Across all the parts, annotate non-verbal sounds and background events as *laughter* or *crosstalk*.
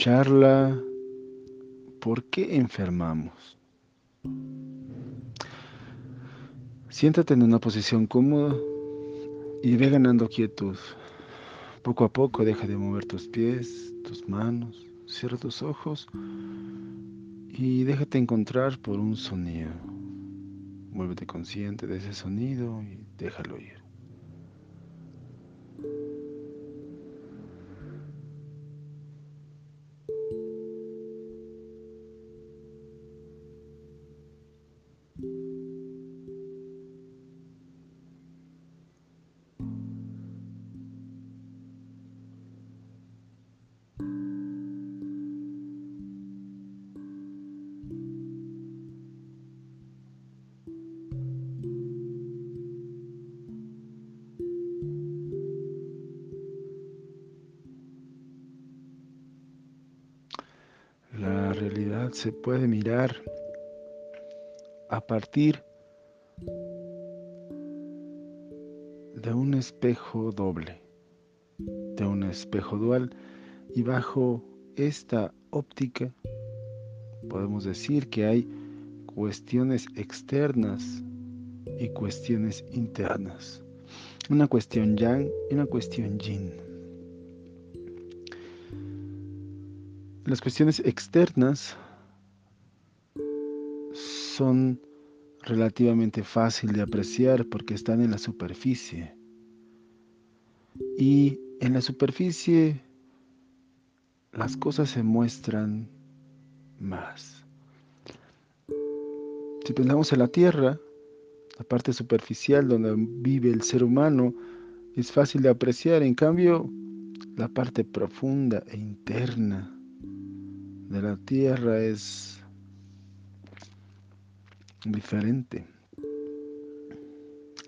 charla ¿Por qué enfermamos? Siéntate en una posición cómoda y ve ganando quietud. Poco a poco deja de mover tus pies, tus manos, cierra tus ojos y déjate encontrar por un sonido. Vuélvete consciente de ese sonido y déjalo ir. Se puede mirar a partir de un espejo doble, de un espejo dual y bajo esta óptica podemos decir que hay cuestiones externas y cuestiones internas. Una cuestión yang y una cuestión yin. Las cuestiones externas son relativamente fácil de apreciar porque están en la superficie. Y en la superficie las cosas se muestran más. Si pensamos en la Tierra, la parte superficial donde vive el ser humano es fácil de apreciar, en cambio la parte profunda e interna de la Tierra es diferente,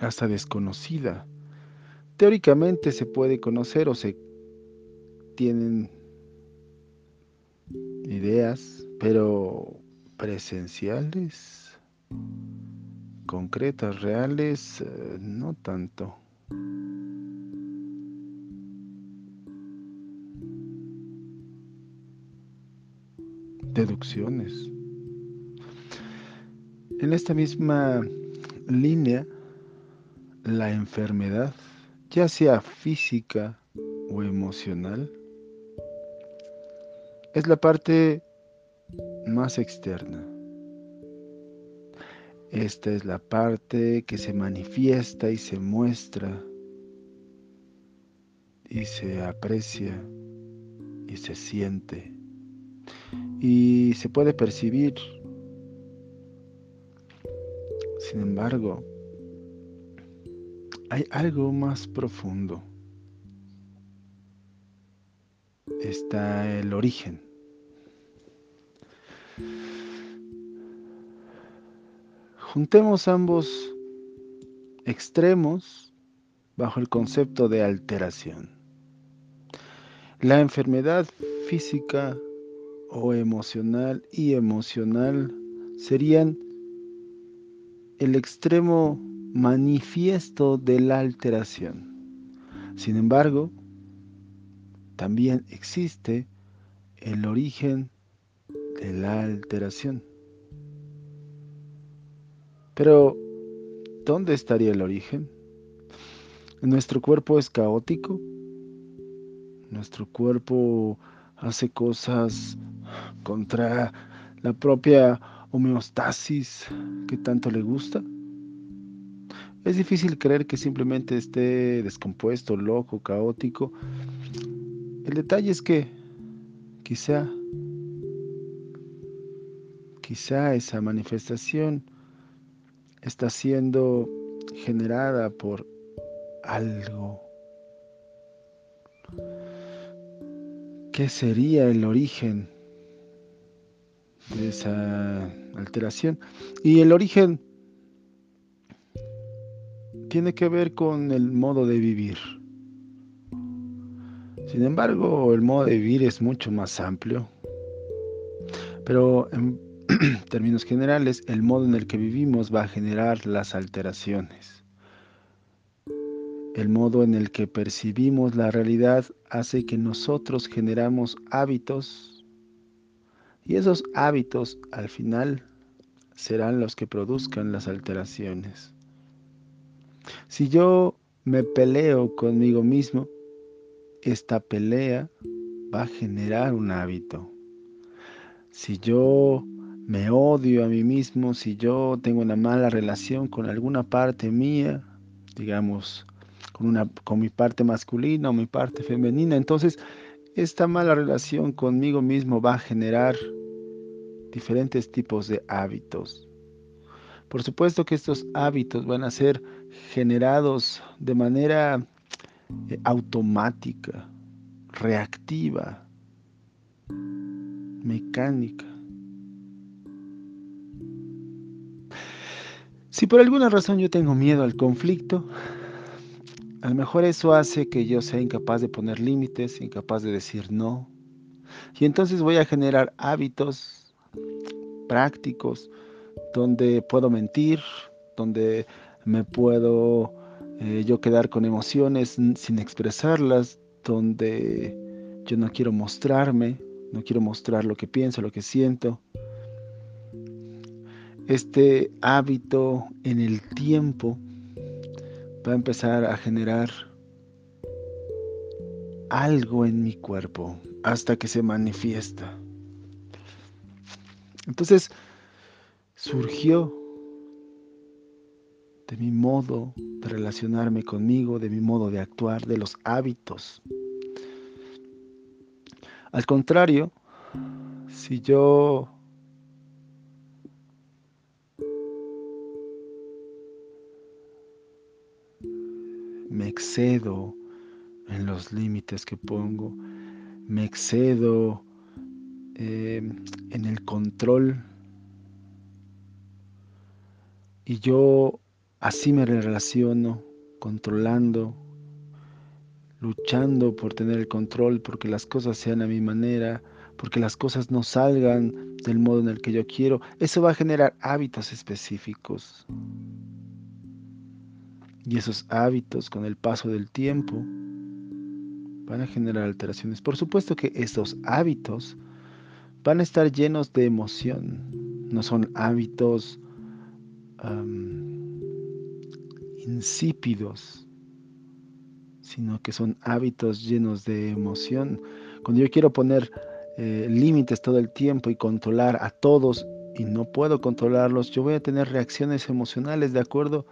hasta desconocida. Teóricamente se puede conocer o se tienen ideas, pero presenciales, concretas, reales, eh, no tanto. Deducciones. En esta misma línea, la enfermedad, ya sea física o emocional, es la parte más externa. Esta es la parte que se manifiesta y se muestra y se aprecia y se siente y se puede percibir sin embargo, hay algo más profundo. Está el origen. Juntemos ambos extremos bajo el concepto de alteración. La enfermedad física o emocional y emocional serían el extremo manifiesto de la alteración. Sin embargo, también existe el origen de la alteración. Pero, ¿dónde estaría el origen? ¿Nuestro cuerpo es caótico? ¿Nuestro cuerpo hace cosas contra la propia homeostasis que tanto le gusta? Es difícil creer que simplemente esté descompuesto, loco, caótico. El detalle es que quizá, quizá esa manifestación está siendo generada por algo. ¿Qué sería el origen esa alteración. Y el origen tiene que ver con el modo de vivir. Sin embargo, el modo de vivir es mucho más amplio. Pero en *clears throat* términos generales, el modo en el que vivimos va a generar las alteraciones. El modo en el que percibimos la realidad hace que nosotros generamos hábitos Y esos hábitos al final serán los que produzcan las alteraciones. Si yo me peleo conmigo mismo, esta pelea va a generar un hábito. Si yo me odio a mí mismo, si yo tengo una mala relación con alguna parte mía, digamos, con, una, con mi parte masculina o mi parte femenina, entonces esta mala relación conmigo mismo va a generar diferentes tipos de hábitos. Por supuesto que estos hábitos van a ser generados de manera eh, automática, reactiva, mecánica. Si por alguna razón yo tengo miedo al conflicto, a lo mejor eso hace que yo sea incapaz de poner límites, incapaz de decir no. Y entonces voy a generar hábitos prácticos donde puedo mentir, donde me puedo eh, yo quedar con emociones sin expresarlas, donde yo no quiero mostrarme, no quiero mostrar lo que pienso, lo que siento. Este hábito en el tiempo va a empezar a generar algo en mi cuerpo hasta que se manifiesta. Entonces surgió de mi modo de relacionarme conmigo, de mi modo de actuar, de los hábitos. Al contrario, si yo me excedo en los límites que pongo, me excedo eh, en el control y yo así me relaciono, controlando, luchando por tener el control, porque las cosas sean a mi manera, porque las cosas no salgan del modo en el que yo quiero. Eso va a generar hábitos específicos. Y esos hábitos con el paso del tiempo van a generar alteraciones. Por supuesto que esos hábitos van a estar llenos de emoción. No son hábitos insípidos, sino que son hábitos llenos de emoción. Cuando yo quiero poner eh, límites todo el tiempo y controlar a todos y no puedo controlarlos, yo voy a tener reacciones emocionales de acuerdo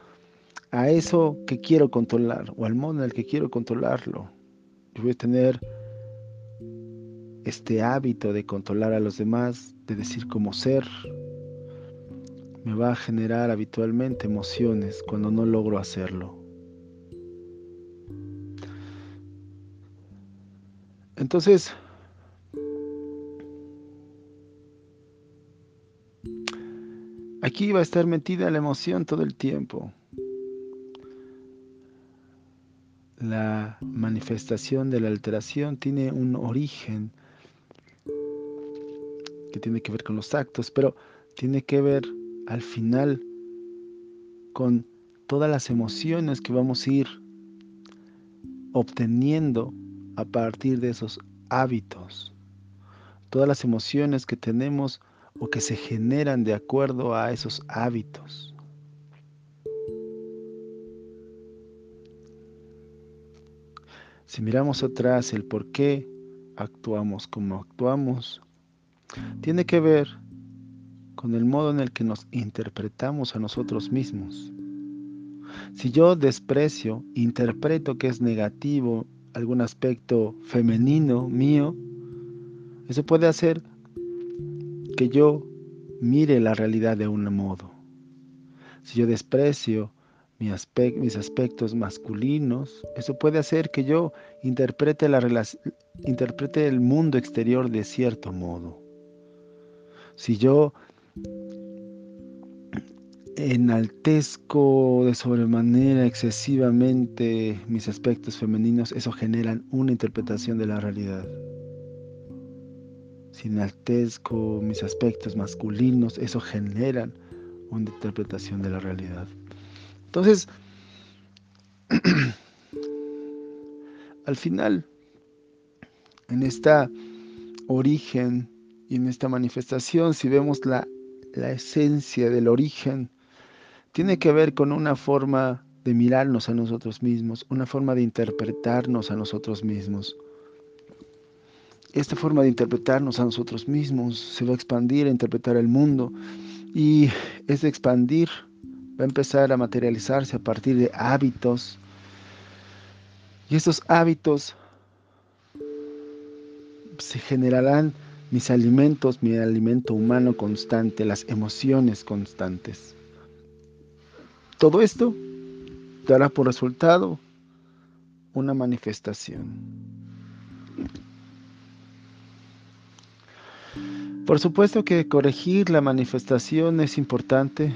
eso que quiero controlar o al modo en el que quiero controlarlo. Yo voy a tener este hábito de controlar a los demás, de decir cómo ser, me va a generar habitualmente emociones cuando no logro hacerlo. Entonces, aquí va a estar metida la emoción todo el tiempo. La manifestación de la alteración tiene un origen que tiene que ver con los actos, pero tiene que ver al final con todas las emociones que vamos a ir obteniendo a partir de esos hábitos. Todas las emociones que tenemos o que se generan de acuerdo a esos hábitos. Si miramos atrás el por qué actuamos como actuamos, tiene que ver con el modo en el que nos interpretamos a nosotros mismos. Si yo desprecio, interpreto que es negativo algún aspecto femenino mío, eso puede hacer que yo mire la realidad de un modo. Si yo desprecio mis aspectos masculinos, eso puede hacer que yo interprete, la interprete el mundo exterior de cierto modo. Si yo enaltezco de sobremanera excesivamente mis aspectos femeninos, eso generan una interpretación de la realidad. Si enaltezco mis aspectos masculinos, eso generan una interpretación de la realidad. Entonces, *clears throat* al final, en esta origen Y en esta manifestación, si vemos la, la esencia del origen, tiene que ver con una forma de mirarnos a nosotros mismos, una forma de interpretarnos a nosotros mismos. Esta forma de interpretarnos a nosotros mismos se va a expandir a interpretar el mundo y ese expandir va a empezar a materializarse a partir de hábitos. Y estos hábitos se generarán mis alimentos, mi alimento humano constante, las emociones constantes. Todo esto dará por resultado una manifestación. Por supuesto que corregir la manifestación es importante.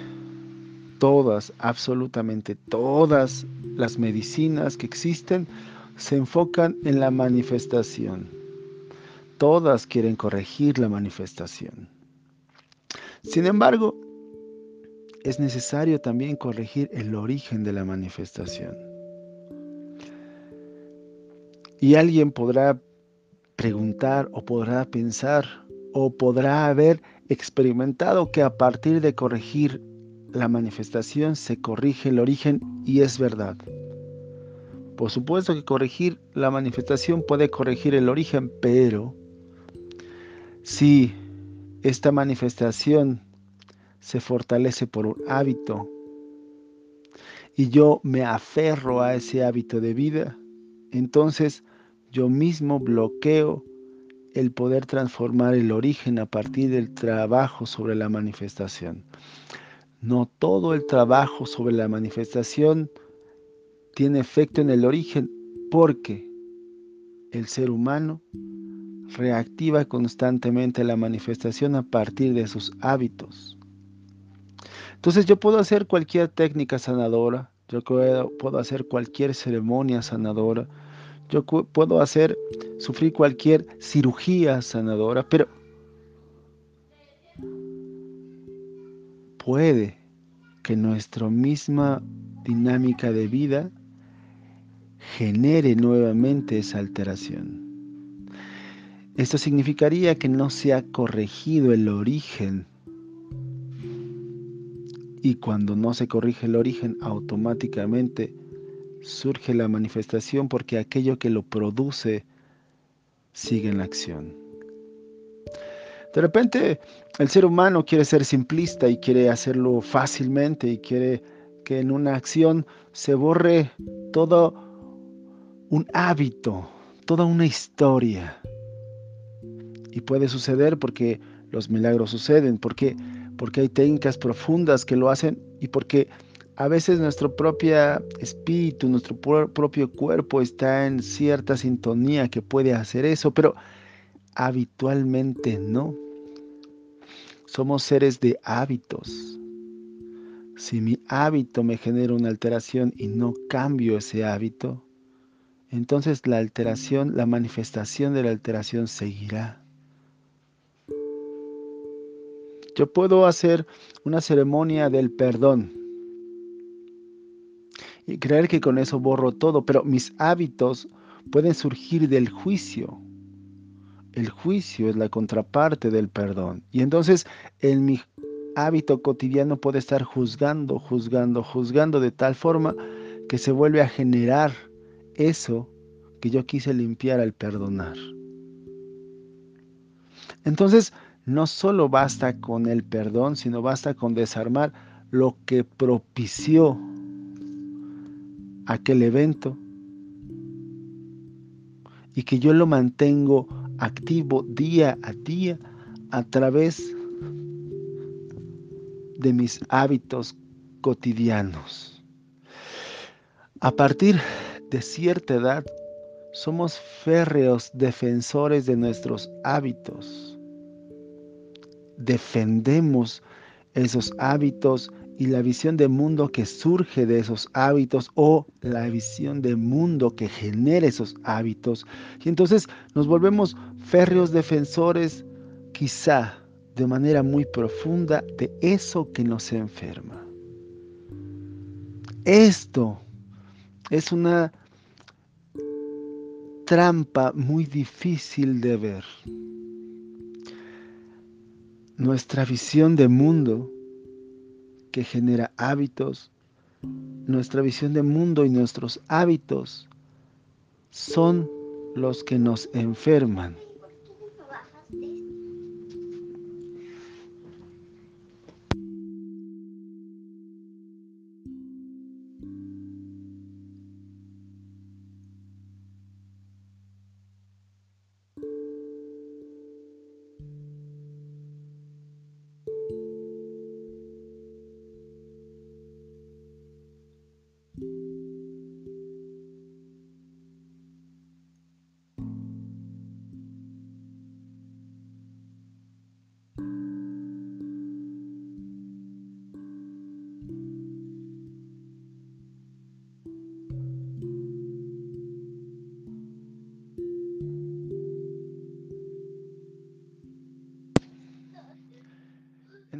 Todas, absolutamente todas las medicinas que existen se enfocan en la manifestación. Todas quieren corregir la manifestación. Sin embargo, es necesario también corregir el origen de la manifestación. Y alguien podrá preguntar o podrá pensar o podrá haber experimentado que a partir de corregir la manifestación se corrige el origen y es verdad. Por supuesto que corregir la manifestación puede corregir el origen, pero si esta manifestación se fortalece por un hábito y yo me aferro a ese hábito de vida, entonces yo mismo bloqueo el poder transformar el origen a partir del trabajo sobre la manifestación. No todo el trabajo sobre la manifestación tiene efecto en el origen porque el ser humano reactiva constantemente la manifestación a partir de sus hábitos. Entonces yo puedo hacer cualquier técnica sanadora, yo puedo, hacer cualquier ceremonia sanadora, yo puedo hacer, sufrir cualquier cirugía sanadora, pero puede que nuestra misma dinámica de vida genere nuevamente esa alteración. Esto significaría que no se ha corregido el origen y cuando no se corrige el origen, automáticamente surge la manifestación porque aquello que lo produce sigue en la acción. De repente el ser humano quiere ser simplista y quiere hacerlo fácilmente y quiere que en una acción se borre todo un hábito, toda una historia. Y puede suceder porque los milagros suceden, porque porque hay técnicas profundas que lo hacen y porque a veces nuestro propio espíritu, nuestro propio cuerpo está en cierta sintonía que puede hacer eso, pero habitualmente no. Somos seres de hábitos. Si mi hábito me genera una alteración y no cambio ese hábito, entonces la alteración, la manifestación de la alteración seguirá. Yo puedo hacer una ceremonia del perdón y creer que con eso borro todo, pero mis hábitos pueden surgir del juicio. El juicio es la contraparte del perdón. Y entonces en mi hábito cotidiano puede estar juzgando, juzgando, juzgando de tal forma que se vuelve a generar eso que yo quise limpiar al perdonar. Entonces, no solo basta con el perdón, sino basta con desarmar lo que propició aquel evento y que yo lo mantengo activo día a día a través de mis hábitos cotidianos. A partir de cierta edad, somos férreos defensores de nuestros hábitos defendemos esos hábitos y la visión de mundo que surge de esos hábitos o la visión de mundo que genera esos hábitos. Y entonces nos volvemos férreos defensores, quizá de manera muy profunda, de eso que nos enferma. Esto es una trampa muy difícil de ver. nuestra visión de mundo que genera hábitos, nuestra visión de mundo y nuestros hábitos son los que nos enferman.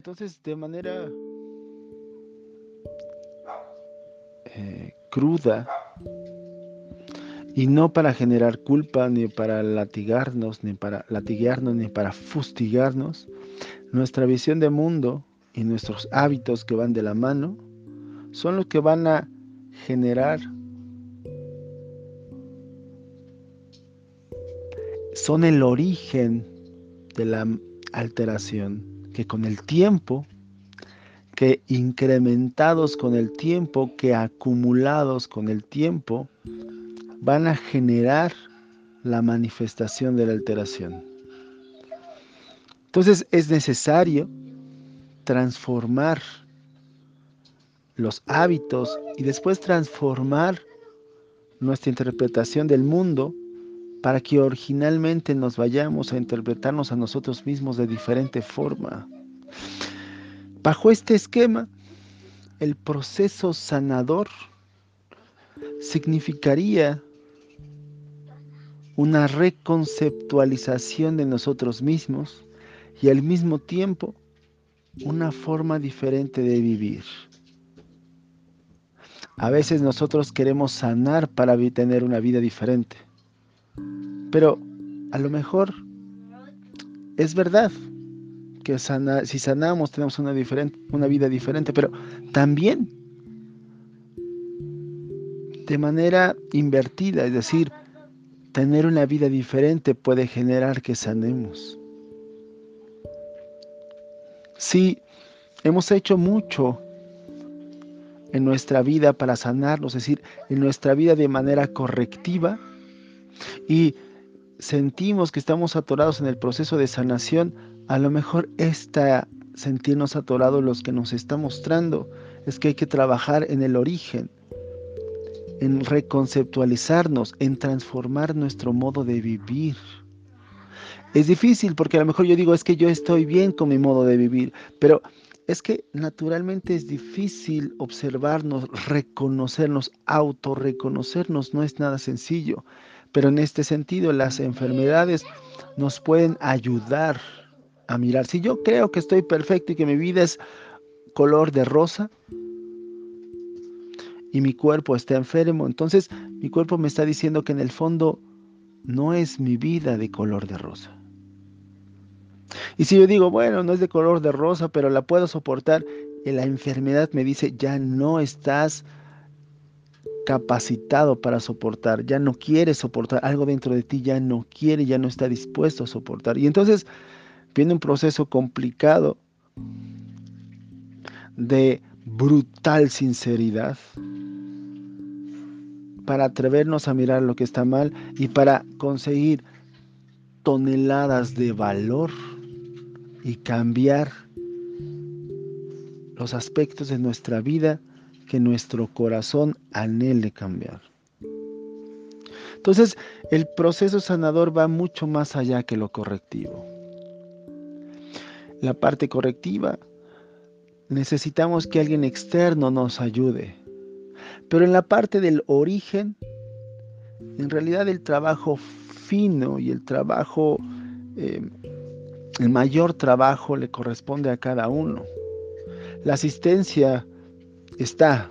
Entonces, de manera eh, cruda, y no para generar culpa, ni para latigarnos, ni para latigarnos, ni para fustigarnos, nuestra visión de mundo y nuestros hábitos que van de la mano son los que van a generar, son el origen de la alteración que con el tiempo, que incrementados con el tiempo, que acumulados con el tiempo, van a generar la manifestación de la alteración. Entonces es necesario transformar los hábitos y después transformar nuestra interpretación del mundo para que originalmente nos vayamos a interpretarnos a nosotros mismos de diferente forma. Bajo este esquema, el proceso sanador significaría una reconceptualización de nosotros mismos y al mismo tiempo una forma diferente de vivir. A veces nosotros queremos sanar para tener una vida diferente. Pero a lo mejor es verdad que si sanamos tenemos una, una vida diferente, pero también de manera invertida, es decir, tener una vida diferente puede generar que sanemos. Si hemos hecho mucho en nuestra vida para sanarnos, es decir, en nuestra vida de manera correctiva, y sentimos que estamos atorados en el proceso de sanación, a lo mejor esta sentirnos atorados los que nos está mostrando es que hay que trabajar en el origen, en reconceptualizarnos, en transformar nuestro modo de vivir. Es difícil porque a lo mejor yo digo es que yo estoy bien con mi modo de vivir, pero es que naturalmente es difícil observarnos, reconocernos, autorreconocernos, no es nada sencillo. Pero en este sentido, las enfermedades nos pueden ayudar a mirar. Si yo creo que estoy perfecto y que mi vida es color de rosa y mi cuerpo está enfermo, entonces mi cuerpo me está diciendo que en el fondo no es mi vida de color de rosa. Y si yo digo, bueno, no es de color de rosa, pero la puedo soportar, y la enfermedad me dice, ya no estás capacitado para soportar, ya no quiere soportar, algo dentro de ti ya no quiere, ya no está dispuesto a soportar. Y entonces viene un proceso complicado de brutal sinceridad para atrevernos a mirar lo que está mal y para conseguir toneladas de valor y cambiar los aspectos de nuestra vida que nuestro corazón anhele cambiar. Entonces, el proceso sanador va mucho más allá que lo correctivo. La parte correctiva, necesitamos que alguien externo nos ayude. Pero en la parte del origen, en realidad el trabajo fino y el trabajo, eh, el mayor trabajo le corresponde a cada uno. La asistencia está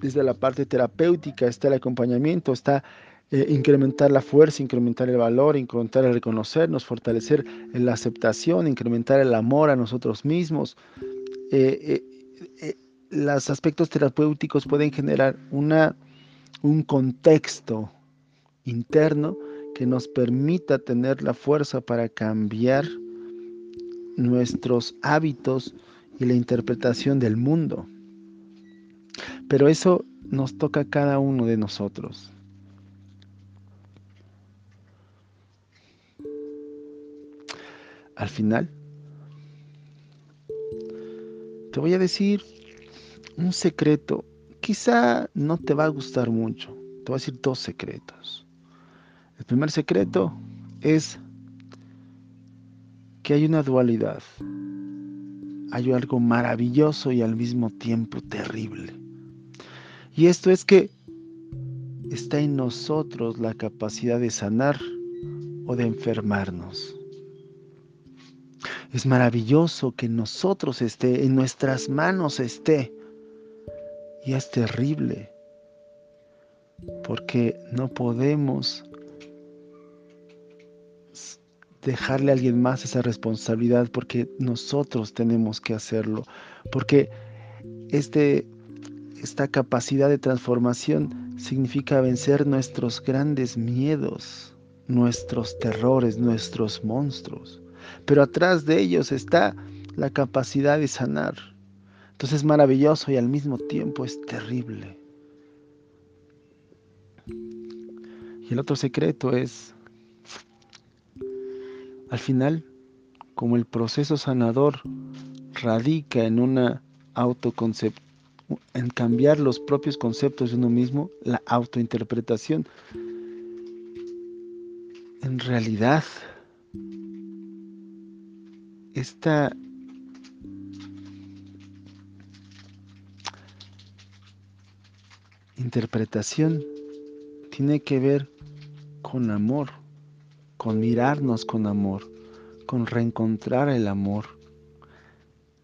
desde la parte terapéutica, está el acompañamiento, está eh, incrementar la fuerza, incrementar el valor, incrementar el reconocernos, fortalecer la aceptación, incrementar el amor a nosotros mismos. Eh, eh, los aspectos terapéuticos pueden generar una, un contexto interno que nos permita tener la fuerza para cambiar nuestros hábitos y la interpretación del mundo. Pero eso nos toca a cada uno de nosotros. Al final, te voy a decir un secreto. Quizá no te va a gustar mucho. Te voy a decir dos secretos. El primer secreto es que hay una dualidad. Hay algo maravilloso y al mismo tiempo terrible. Y esto es que está en nosotros la capacidad de sanar o de enfermarnos. Es maravilloso que en nosotros esté, en nuestras manos esté. Y es terrible, porque no podemos dejarle a alguien más esa responsabilidad, porque nosotros tenemos que hacerlo, porque este, esta capacidad de transformación significa vencer nuestros grandes miedos, nuestros terrores, nuestros monstruos pero atrás de ellos está la capacidad de sanar. Entonces es maravilloso y al mismo tiempo es terrible. Y el otro secreto es, al final, como el proceso sanador radica en una autoconcepción, en cambiar los propios conceptos de uno mismo, la autointerpretación, en realidad esta interpretación tiene que ver con amor, con mirarnos con amor, con reencontrar el amor,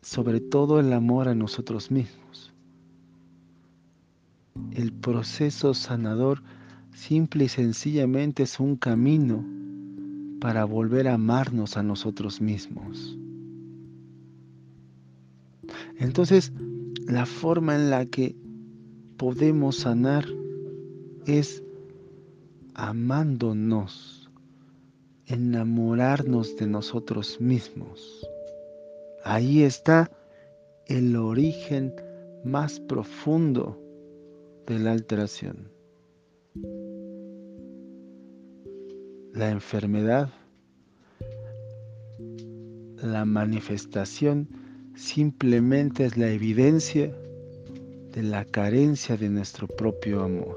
sobre todo el amor a nosotros mismos. El proceso sanador simple y sencillamente es un camino para volver a amarnos a nosotros mismos. Entonces, la forma en la que podemos sanar es amándonos, enamorarnos de nosotros mismos. Ahí está el origen más profundo de la alteración. La enfermedad, la manifestación simplemente es la evidencia de la carencia de nuestro propio amor.